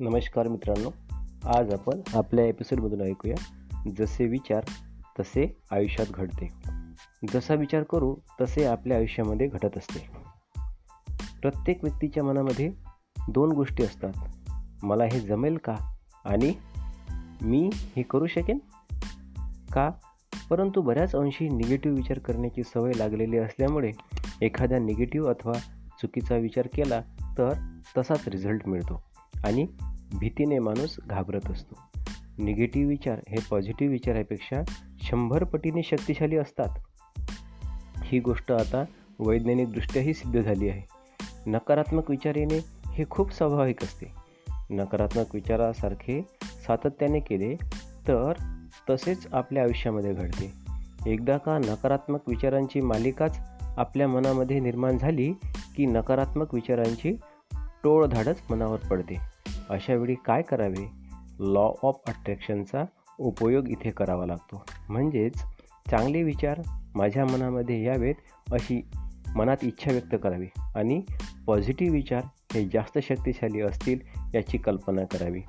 नमस्कार मित्रांनो आज आपण आपल्या एपिसोडमधून ऐकूया जसे विचार तसे आयुष्यात घडते. जसा विचार करू तसे आपल्या आयुष्यामध्ये घडत असते. प्रत्येक व्यक्तीच्या मनामध्ये दोन गोष्टी असतात. मला हे जमेल का? आणि मी हे करू शकेन? का? परंतु बऱ्याच अंशी निगेटिव्ह विचार करण्याची सवय लागलेली असल्यामुळे एखाद्या निगेटिव्ह अथवा चुकीचा विचार केला तर तसाच रिझल्ट मिळतो. आणि भीतीने माणूस घाबरत असतो. निगेटिव्ह विचार हे पॉझिटिव्ह विचारापेक्षा शंभर पटीने शक्तिशाली असतात. ही गोष्ट आता वैज्ञानिकदृष्ट्याही सिद्ध झाली आहे. नकारात्मक विचार येणे हे खूप स्वाभाविक असते. नकारात्मक विचारासारखे सातत्याने केले तर तसेच आपल्या आयुष्यामध्ये घडते. एकदा का नकारात्मक विचारांची मालिकाच आपल्या मनामध्ये निर्माण झाली की नकारात्मक विचारांची टोळधाडच मनावर पडते. अशावेळी काय करावे? लॉ ऑफ अट्रॅक्शनचा उपयोग इथे करावा लागतो. म्हणजेच चांगले विचार माझ्या मनामध्ये यावेत अशी मनात इच्छा व्यक्त करावी आणि पॉझिटिव्ह विचार हे जास्त शक्तिशाली असतील याची कल्पना करावी.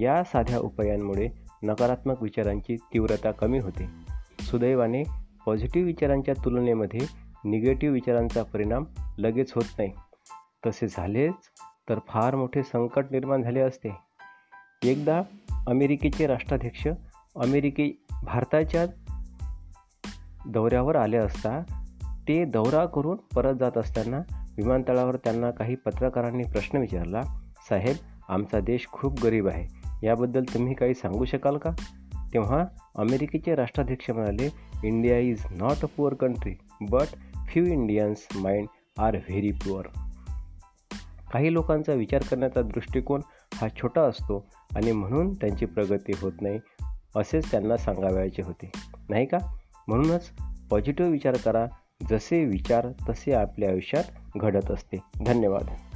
या साध्या उपायांमुळे नकारात्मक विचारांची तीव्रता कमी होते. सुदैवाने पॉझिटिव्ह विचारांच्या तुलनेमध्ये निगेटिव्ह विचारांचा परिणाम लगेच होत नाही. तसे झालेच तर फार मोठे संकट निर्माण झाले असते. एकदा अमेरिकेचे राष्ट्राध्यक्ष अमेरिके भारताच्या दौऱ्यावर आले असता ते दौरा करून परत जात असताना विमानतळावर त्यांना काही पत्रकारांनी प्रश्न विचारला साहेब आमचा देश खूप गरीब आहे. याबद्दल तुम्ही काही सांगू शकाल का? तेव्हा अमेरिकेचे राष्ट्राध्यक्ष म्हणाले India is not a poor country but few Indians mind are very poor. काही लोकांचा विचार करण्याचा दृष्टिकोन हा छोटा असतो आणि म्हणून त्यांची प्रगती होत नाही असेच त्यांना सांगावयाचे होते. नाही का? म्हणूनच पॉझिटिव्ह विचार करा. जसे विचार तसे आपल्या आयुष्यात घडत असते. धन्यवाद.